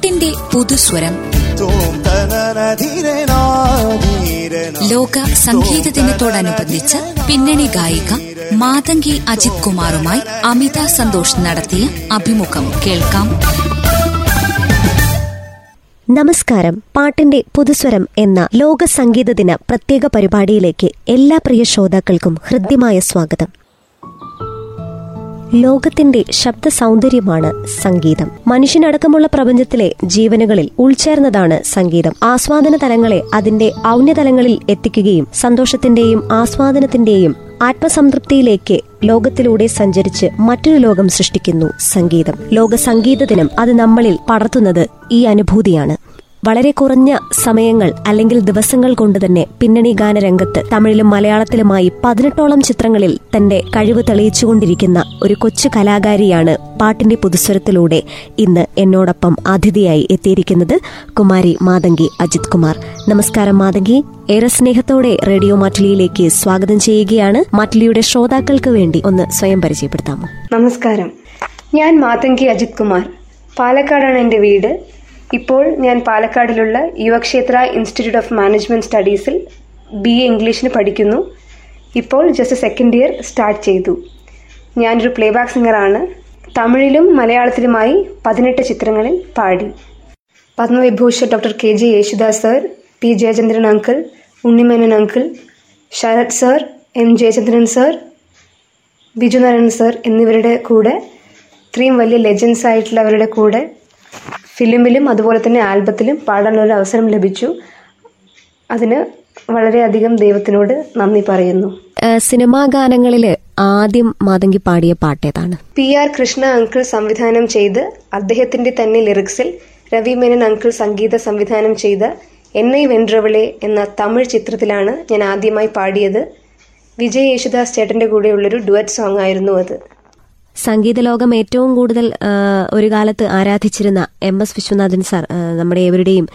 പാട്ടിന്റെ പുതുസ്വരം. ലോക സംഗീത ദിനത്തോടനുബന്ധിച്ച് പിന്നണി ഗായിക മാതങ്കി അജിത് കുമാറുമായി അമിത സന്തോഷ് നടത്തിയ അഭിമുഖം കേൾക്കാം. നമസ്കാരം. പാട്ടിന്റെ പുതുസ്വരം എന്ന ലോക സംഗീത ദിന പ്രത്യേക പരിപാടിയിലേക്ക് എല്ലാ പ്രിയ ശ്രോതാക്കൾക്കും ഹൃദ്യമായ സ്വാഗതം. ലോകത്തിന്റെ ശബ്ദ സൗന്ദര്യമാണ് സംഗീതം. മനുഷ്യനടക്കമുള്ള പ്രപഞ്ചത്തിലെ ജീവനുകളിൽ ഉൾച്ചേർന്നതാണ് സംഗീതം. ആസ്വാദന തലങ്ങളെ അതിന്റെ ഔന്യതലങ്ങളിൽ എത്തിക്കുകയും സന്തോഷത്തിന്റെയും ആസ്വാദനത്തിന്റെയും ആത്മസംതൃപ്തിയിലേക്ക് ലോകത്തിലൂടെ സഞ്ചരിച്ച് മറ്റൊരു ലോകം സൃഷ്ടിക്കുന്നു സംഗീതം. ലോക സംഗീത ദിനം അത് നമ്മളിൽ പടർത്തുന്നത് ഈ അനുഭൂതിയാണ്. വളരെ കുറഞ്ഞ സമയങ്ങൾ അല്ലെങ്കിൽ ദിവസങ്ങൾ കൊണ്ട് തന്നെ പിന്നണി ഗാനരംഗത്ത് തമിഴിലും മലയാളത്തിലുമായി പതിനെട്ടോളം ചിത്രങ്ങളിൽ തന്റെ കഴിവ് തെളിയിച്ചുകൊണ്ടിരിക്കുന്ന ഒരു കൊച്ചു കലാകാരിയാണ് പാട്ടിന്റെ പുതുസ്വരത്തിലൂടെ ഇന്ന് എന്നോടൊപ്പം അതിഥിയായി എത്തിയിരിക്കുന്നത് കുമാരി മാതങ്കി അജിത് കുമാർ. നമസ്കാരം മാതങ്കി. ഏറെ സ്നേഹത്തോടെ റേഡിയോ മാറ്റിലിയിലേക്ക് സ്വാഗതം ചെയ്യുകയാണ്. മാറ്റിലിയുടെ ശ്രോതാക്കൾക്ക് വേണ്ടി ഒന്ന് സ്വയം പരിചയപ്പെടുത്താമോ? നമസ്കാരം. ഞാൻ മാതങ്കി അജിത് കുമാർ. പാലക്കാടാണ് എന്റെ വീട്. ഇപ്പോൾ ഞാൻ പാലക്കാടിലുള്ള യുവക്ഷേത്ര ഇൻസ്റ്റിറ്റ്യൂട്ട് ഓഫ് മാനേജ്മെന്റ് സ്റ്റഡീസിൽ ബി എ ഇംഗ്ലീഷിന് പഠിക്കുന്നു. ഇപ്പോൾ ജസ്റ്റ് സെക്കൻഡ് ഇയർ സ്റ്റാർട്ട് ചെയ്തു. ഞാനൊരു പ്ലേബാക്ക് സിംഗറാണ് തമിഴിലും മലയാളത്തിലുമായി പതിനെട്ട് ചിത്രങ്ങളിൽ പാടി. Padma Vibhushan doctor K J Yesudas sir P Jayachandran uncle Unni Menon uncle Sarath sir M Jayachandran sir Biju Narayanan sir എന്നിവരുടെ കൂടെ ഇത്രയും വലിയ ലെജൻസ് ആയിട്ടുള്ളവരുടെ കൂടെ ഫിലിമിലും അതുപോലെ തന്നെ ആൽബത്തിലും പാടാനൊരു അവസരം ലഭിച്ചു. അതിന് വളരെയധികം ദൈവത്തിനോട് നന്ദി പറയുന്നു. സിനിമാ ഗാനങ്ങളിൽ ആദ്യം മാതങ്കി പാടിയ പാട്ടേതാണ്? പി ആർ കൃഷ്ണ അങ്കിൾ സംവിധാനം ചെയ്ത് അദ്ദേഹത്തിന്റെ തന്നെ ലിറിക്സിൽ രവി മേനൻ അങ്കിൾ സംഗീത സംവിധാനം ചെയ്ത എന്നെ വെൻട്രവിളെ എന്ന തമിഴ് ചിത്രത്തിലാണ് ഞാൻ ആദ്യമായി പാടിയത്. വിജയ് യേശുദാസ് ചേട്ടന്റെ കൂടെയുള്ളൊരു ഡുവറ്റ് സോങ് ആയിരുന്നു അത്. സംഗീത ലോകം ഏറ്റവും കൂടുതൽ ഒരു കാലത്ത് ആരാധിച്ചിരുന്ന എം എസ് വിശ്വനാഥൻ സാർ നമ്മുടെ ഏവരുടെയും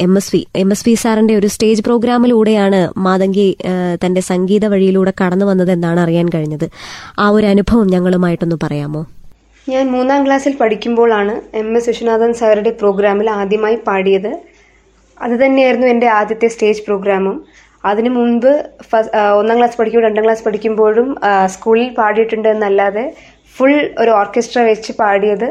M S V M S V സാറിന്റെ ഒരു സ്റ്റേജ് പ്രോഗ്രാമിലൂടെയാണ് മാതങ്കി തന്റെ സംഗീത വഴിയിലൂടെ കടന്നു വന്നത് എന്നാണ് അറിയാൻ കഴിഞ്ഞത്. ആ ഒരു അനുഭവം ഞങ്ങളുമായിട്ടൊന്ന് പറയാമോ? ഞാൻ മൂന്നാം ക്ലാസ്സിൽ പഠിക്കുമ്പോഴാണ് എം എസ് വിശ്വനാഥൻ സാറുടെ പ്രോഗ്രാമിൽ ആദ്യമായി പാടിയത്. അത് തന്നെയായിരുന്നു എന്റെ ആദ്യത്തെ സ്റ്റേജ് പ്രോഗ്രാമും. അതിനു മുൻപ് ഒന്നാം ക്ലാസ് പഠിക്കുമ്പോൾ രണ്ടാം ക്ലാസ് പഠിക്കുമ്പോഴും സ്കൂളിൽ പാടിയിട്ടുണ്ട് എന്നല്ലാതെ ഫുൾ ഒരു ഓർക്കസ്ട്ര വെച്ച് പാടിയത്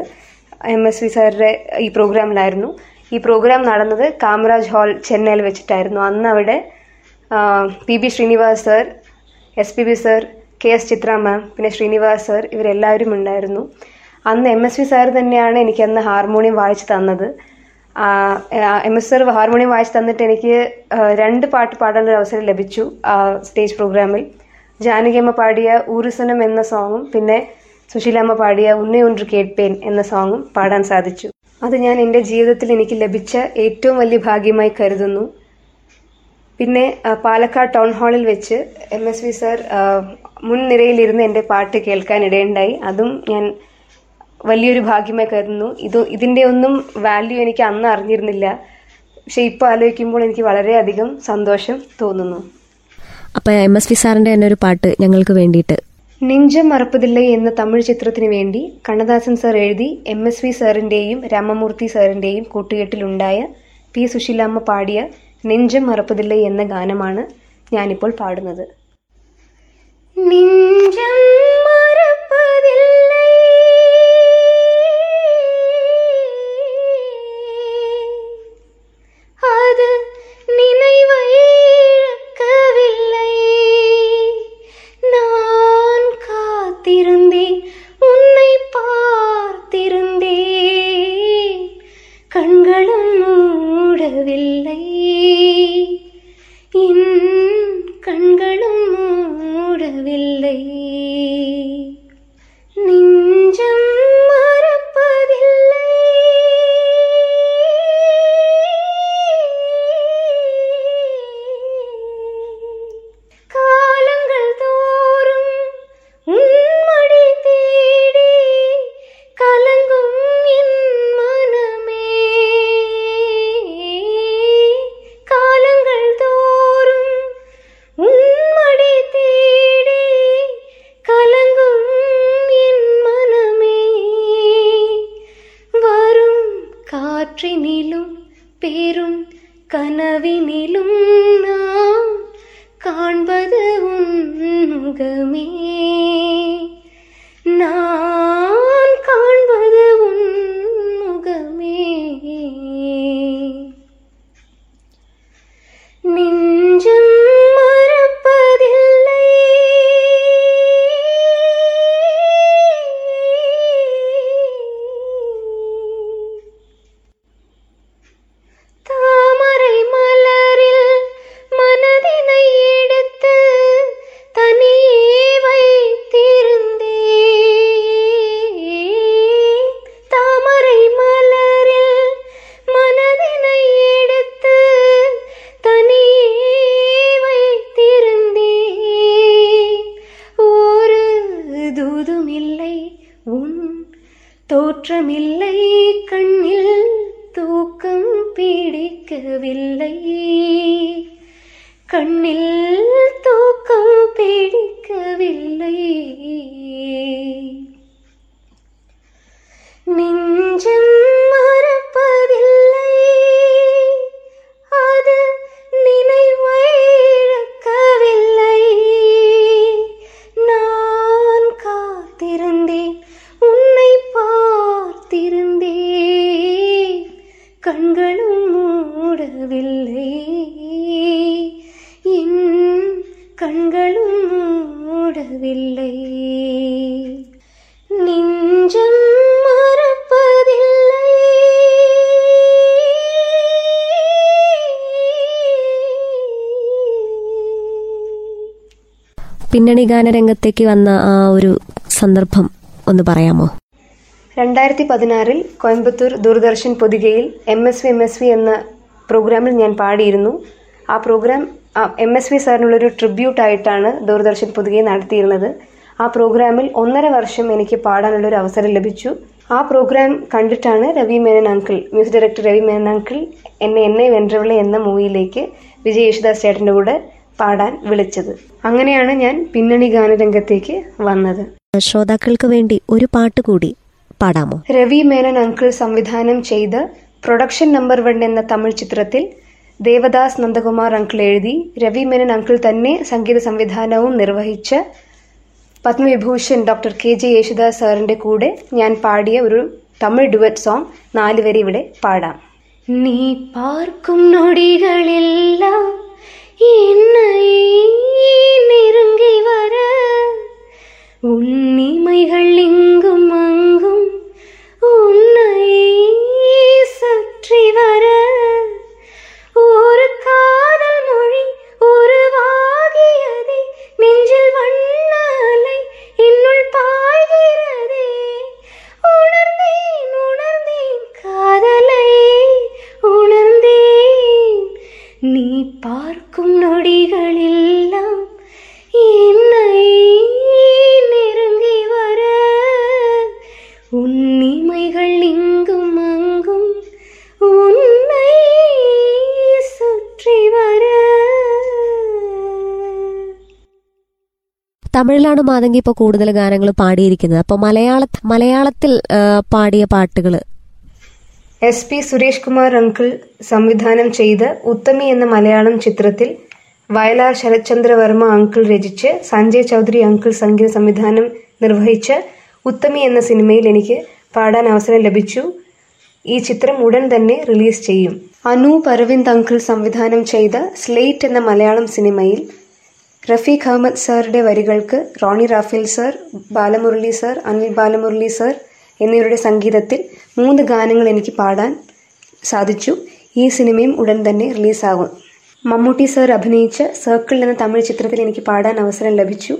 എം എസ് വി സാറിന്റെ ഈ പ്രോഗ്രാമിലായിരുന്നു ഈ പ്രോഗ്രാം നടന്നത് കാമരാജ് ഹാൾ ചെന്നൈയിൽ വെച്ചിട്ടായിരുന്നു. അന്ന് അവിടെ P B Srinivas sir S P B sir K S Chithra ma'am പിന്നെ ശ്രീനിവാസ് സർ ഇവരെല്ലാവരും ഉണ്ടായിരുന്നു. അന്ന് എം എസ് വി സാർ തന്നെയാണ് എനിക്ക് അന്ന് ഹാർമോണിയം വായിച്ചു തന്നത്. എം എസ് സാർ ഹാർമോണിയം വായിച്ചു തന്നിട്ട് എനിക്ക് രണ്ട് പാട്ട് പാടാനൊരു അവസരം ലഭിച്ചു സ്റ്റേജ് പ്രോഗ്രാമിൽ ജാനകിയമ്മ പാടിയ ഊരുസനം എന്ന സോങ്ങും പിന്നെ സുശീലാമ്മ പാടിയ ഉന്നേ ഒன்று കേൾപ്പേൻ എന്ന സോങ്ങും പാടാൻ സാധിച്ചു. അത് ഞാൻ എന്റെ ജീവിതത്തിൽ എനിക്ക് ലഭിച്ച ഏറ്റവും വലിയ ഭാഗ്യമായി കരുതുന്നു. പിന്നെ പാലക്കാട് ടൗൺ ഹാളിൽ വെച്ച് എം എസ് വി സാർ മുൻനിരയിലിരുന്ന് എന്റെ പാട്ട് കേൾക്കാൻ ഇടയുണ്ടായി. അതും ഞാൻ വലിയൊരു ഭാഗ്യമായി കരുതുന്നു. ഇത് ഇതിന്റെ ഒന്നും വാല്യൂ എനിക്ക് അന്ന് അറിഞ്ഞിരുന്നില്ല. പക്ഷെ ഇപ്പോൾ ആലോചിക്കുമ്പോൾ എനിക്ക് വളരെയധികം സന്തോഷം തോന്നുന്നു. അപ്പം എം എസ് വി സാറിന്റെ തന്നെ ഒരു പാട്ട് ഞങ്ങൾക്ക് വേണ്ടിയിട്ട് നെഞ്ചം മറപ്പതില്ലേ എന്ന തമിഴ് ചിത്രത്തിന് വേണ്ടി കണ്ണദാസൻ സാർ എഴുതി എം എസ് വി സാറിന്റെയും രാമമൂർത്തി സാറിന്റെയും കൂട്ടുകെട്ടിലുണ്ടായ പി സുശീലാമ്മ പാടിയ നെഞ്ചം മറപ്പതില്ലേ എന്ന ഗാനമാണ് ഞാനിപ്പോൾ പാടുന്നത്. നെഞ്ചം கண்களும் மூடவில்லை. என் கண்களும் மூடவில்லை. கனவினிலும் நான் காண்பது உன் முகமே. தோற்றமில்லை கண்ணில் தூக்கம் பிடிக்கவில்லை. கண்ணில் மூடவில்லை நெஞ்சம் மறப்பதில்லை പിന്നണി ഗാനരംഗത്തേക്ക് വന്ന ആ ഒരു സന്ദർഭം ഒന്ന് പറയാമോ രണ്ടായിരത്തി പതിനാറിൽ Coimbatore Doordarshan പൊതികയിൽ M S V M S V എന്ന പ്രോഗ്രാമിൽ ഞാൻ പാടിയിരുന്നു ആ പ്രോഗ്രാം എം എസ് വി സാറിനുള്ളൊരു ട്രിബ്യൂട്ടായിട്ടാണ് ദൂരദർശൻ പുതുകെ നടത്തിയിരുന്നത്. ആ പ്രോഗ്രാമിൽ ഒന്നര വർഷം എനിക്ക് പാടാനുള്ളൊരു അവസരം ലഭിച്ചു. ആ പ്രോഗ്രാം കണ്ടിട്ടാണ് Ravi Menon uncle music director Ravi Menon uncle എന്നെ എന്നെ വെൻട്രവിള എന്ന മൂവിയിലേക്ക് വിജയ് യേശുദാസ് ചേട്ടന്റെ കൂടെ പാടാൻ വിളിച്ചത്. അങ്ങനെയാണ് ഞാൻ പിന്നണി ഗാനരംഗത്തേക്ക് വന്നത്. ശ്രോതാക്കൾക്ക് വേണ്ടി ഒരു പാട്ട് കൂടി പാടാമോ? രവി മേനൻ അങ്കിൾ സംവിധാനം ചെയ്ത പ്രൊഡക്ഷൻ നമ്പർ വൺ എന്ന തമിഴ് ചിത്രത്തിൽ ദേവദാസ് നന്ദകുമാർ അങ്കിൾ എഴുതി രവി മേനൻ അങ്കിൾ തന്നെ സംഗീത സംവിധാനവും നിർവഹിച്ച Padma Vibhushan doctor K J Yesudas സാറിന്റെ കൂടെ ഞാൻ പാടിയ ഒരു തമിഴ് ഡുവറ്റ് സോങ് നാലുവരെ ഇവിടെ പാടാം. നീ പാർക്കും നൊടികളെല്ലാം തമിഴിലാണ് മാതങ്കി ഇപ്പോൾ കൂടുതൽ ഗാനങ്ങൾ പാടിയിരിക്കുന്നത്. അപ്പോൾ മലയാള മലയാളത്തിൽ പാടിയ പാട്ടുകൾ S P Suresh Kumar uncle സംവിധാനം ചെയ്ത് ഉത്തമി എന്ന മലയാളം ചിത്രത്തിൽ വയലാർ ശരത്ചന്ദ്രവർമ്മ അങ്കിൾ രചിച്ച് സഞ്ജയ് ചൗധരി അങ്കിൾ സംഗീത സംവിധാനം നിർവഹിച്ച ഉത്തമി എന്ന സിനിമയിൽ എനിക്ക് പാടാൻ അവസരം ലഭിച്ചു. ഈ ചിത്രം ഉടൻ തന്നെ റിലീസ് ചെയ്യും. അനൂപ് അരവിന്ദ് അങ്കിൾ സംവിധാനം ചെയ്ത സ്ലേറ്റ് എന്ന മലയാളം സിനിമയിൽ റഫീഖ് അഹമ്മദ് സാറുടെ വരികൾക്ക് Roni Raphael sir Balamurali sir Anil Balamurali sir എന്നിവരുടെ സംഗീതത്തിൽ മൂന്ന് ഗാനങ്ങൾ എനിക്ക് പാടാൻ സാധിച്ചു. ഈ സിനിമയും ഉടൻ തന്നെ റിലീസാകും. മമ്മൂട്ടി സർ അഭിനയിച്ച സർക്കിൾ എന്ന തമിഴ് ചിത്രത്തിൽ എനിക്ക് പാടാൻ അവസരം ലഭിച്ചു.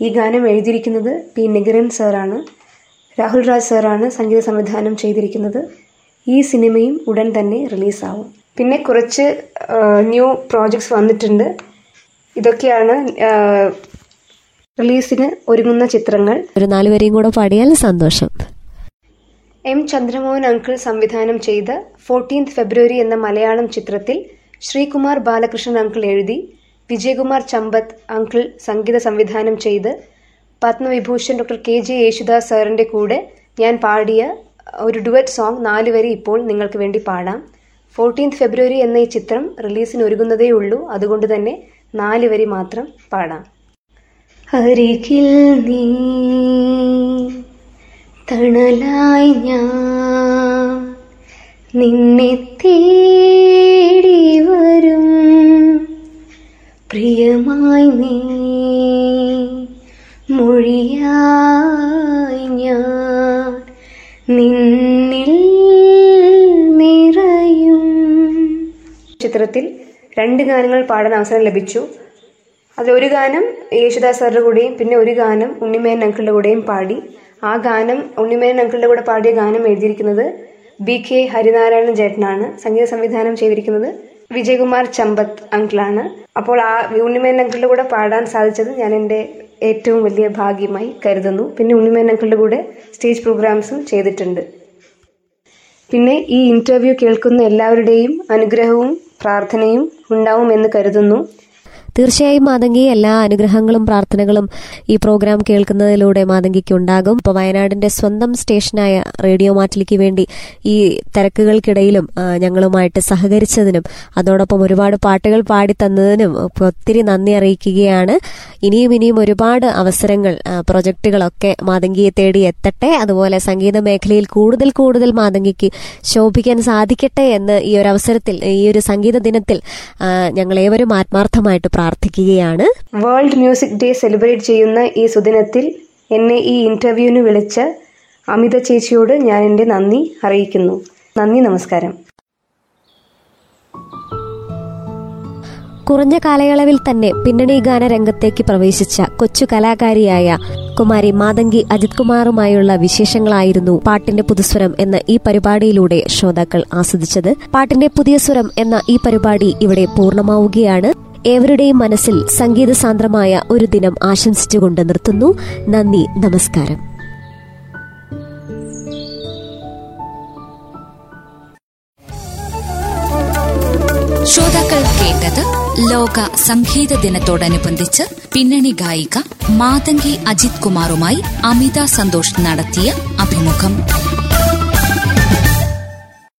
ഈ ഗാനം എഴുതിയിരിക്കുന്നത് പി നിഗരൻ സാറാണ്. രാഹുൽ രാജ് സാറാണ് സംഗീത സംവിധാനം ചെയ്തിരിക്കുന്നത്. ഈ സിനിമയും ഉടൻ തന്നെ റിലീസാവും പിന്നെ കുറച്ച് ന്യൂ പ്രോജക്ട്സ് വന്നിട്ടുണ്ട്. ഇതൊക്കെയാണ് റിലീസിന് ഒരുങ്ങുന്ന ചിത്രങ്ങൾ. ഒരു നാലുപേരെയും കൂടെ പാടിയാൽ സന്തോഷം. എം ചന്ദ്രമോഹൻ അങ്കിൾ സംവിധാനം ചെയ്ത ഫോർട്ടീൻത് ഫെബ്രുവരി എന്ന മലയാളം ചിത്രത്തിൽ ശ്രീകുമാർ ബാലകൃഷ്ണൻ അങ്കിൾ എഴുതി വിജയകുമാർ ചമ്പത്ത് അങ്കിൾ സംഗീത സംവിധാനം ചെയ്ത് Padma Vibhushan doctor K J Yesudas സാറിന്റെ കൂടെ ഞാൻ പാടിയ ഒരു ഡുവറ്റ് സോങ് നാലുവരി ഇപ്പോൾ നിങ്ങൾക്ക് വേണ്ടി പാടാം. ഫോർട്ടീൻത് ഫെബ്രുവരി എന്ന ഈ ചിത്രം റിലീസിന് ഒരുങ്ങുന്നതേ ഉള്ളൂ. അതുകൊണ്ട് തന്നെ നാല് വരി മാത്രം പാടാം. അരികിൽ നീ തണലായി ഞാൻ നിന്നെ തേടി വരും. പ്രിയമായി നീ മൊഴിയായി ഞാൻ നിന്നിൽ നിറയും. ചിത്രത്തിൽ രണ്ട് ഗാനങ്ങൾ പാടാൻ അവസരം ലഭിച്ചു. അതിലൊരു ഗാനം യേശുദാസ് സാറിന്റെ കൂടെയും പിന്നെ ഒരു ഗാനം ഉണ്ണിമേൻ അങ്കിളുടെ കൂടെയും പാടി. ആ ഗാനം ഉണ്ണിമേൻ അങ്കിളുടെ കൂടെ പാടിയ ഗാനം എഴുതിയിരിക്കുന്നത് ബി കെ ഹരിനാരായണൻ ചേട്ടനാണ്. സംഗീത സംവിധാനം ചെയ്തിരിക്കുന്നത് വിജയകുമാർ ചമ്പത്ത് അങ്കിളാണ്. അപ്പോൾ ആ ഉണ്ണിമേൻ അങ്കിളുടെ കൂടെ പാടാൻ സാധിച്ചത് ഞാൻ എന്റെ ഏറ്റവും വലിയ ഭാഗ്യമായി കരുതുന്നു. പിന്നെ ഉണ്ണിമേൻ അങ്കിളുടെ കൂടെ സ്റ്റേജ് പ്രോഗ്രാംസും ചെയ്തിട്ടുണ്ട്. പിന്നെ ഈ ഇന്റർവ്യൂ കേൾക്കുന്ന എല്ലാവരുടെയും അനുഗ്രഹവും പ്രാർത്ഥനയും ഉണ്ടാവുമെന്ന് കരുതുന്നു. തീർച്ചയായും മാതങ്കി എല്ലാ അനുഗ്രഹങ്ങളും പ്രാർത്ഥനകളും ഈ പ്രോഗ്രാം കേൾക്കുന്നതിലൂടെ മാതങ്കിക്ക് ഉണ്ടാകും. ഇപ്പോൾ വയനാടിന്റെ സ്വന്തം സ്റ്റേഷനായ റേഡിയോ മാറ്റിലിക്ക് വേണ്ടി ഈ തിരക്കുകൾക്കിടയിലും ഞങ്ങളുമായിട്ട് സഹകരിച്ചതിനും അതോടൊപ്പം ഒരുപാട് പാട്ടുകൾ പാടി തന്നതിനും ഒത്തിരി നന്ദി അറിയിക്കുകയാണ്. ഇനിയും ഇനിയും ഒരുപാട് അവസരങ്ങൾ പ്രൊജക്ടുകളൊക്കെ മാതങ്കിയെ തേടി എത്തട്ടെ. അതുപോലെ സംഗീത മേഖലയിൽ കൂടുതൽ കൂടുതൽ മാതങ്കിക്ക് ശോഭിക്കാൻ സാധിക്കട്ടെ എന്ന് ഈ ഒരു അവസരത്തിൽ ഈ ഒരു സംഗീത ദിനത്തിൽ ഞങ്ങൾ ഏവരും ആത്മാർത്ഥമായിട്ട് പ്രാർത്ഥിക്കുകയാണ്. വേൾഡ് മ്യൂസിക് ഡേ സെലിബ്രേറ്റ് ചെയ്യുന്ന ഈ സുദിനത്തിൽ എന്നെ ഈ ഇന്റർവ്യൂവിന് വിളിച്ച അമിത ചേച്ചിയോട് ഞാൻ എന്റെ നന്ദി അറിയിക്കുന്നു. നന്ദി നമസ്കാരം. കുറഞ്ഞ കാലയളവിൽ തന്നെ പിന്നണി ഗാന രംഗത്തേക്ക് പ്രവേശിച്ച കൊച്ചു കലാകാരിയായ കുമാരി മാതങ്കി അജിത് കുമാറുമായുള്ള വിശേഷങ്ങളായിരുന്നു പാട്ടിന്റെ പുതുസ്വരം എന്ന ഈ പരിപാടിയിലൂടെ ശ്രോതാക്കൾ ആസ്വദിച്ചത്. പാട്ടിന്റെ പുതിയ സ്വരം എന്ന ഈ പരിപാടി ഇവിടെ പൂർണമാവുകയാണ്. ഏവരുടെയും മനസ്സിൽ സംഗീത സാന്ദ്രമായ ഒരു ദിനം ആശംസിച്ചുകൊണ്ട് നിർത്തുന്നു. നന്ദി നമസ്കാരം. ശ്രോതാക്കൾ കേട്ടത് ലോക സംഗീത ദിനത്തോടനുബന്ധിച്ച് പിന്നണി ഗായിക മാതങ്കി അജിത് കുമാറുമായി അമിത സന്തോഷ് നടത്തിയ അഭിമുഖം.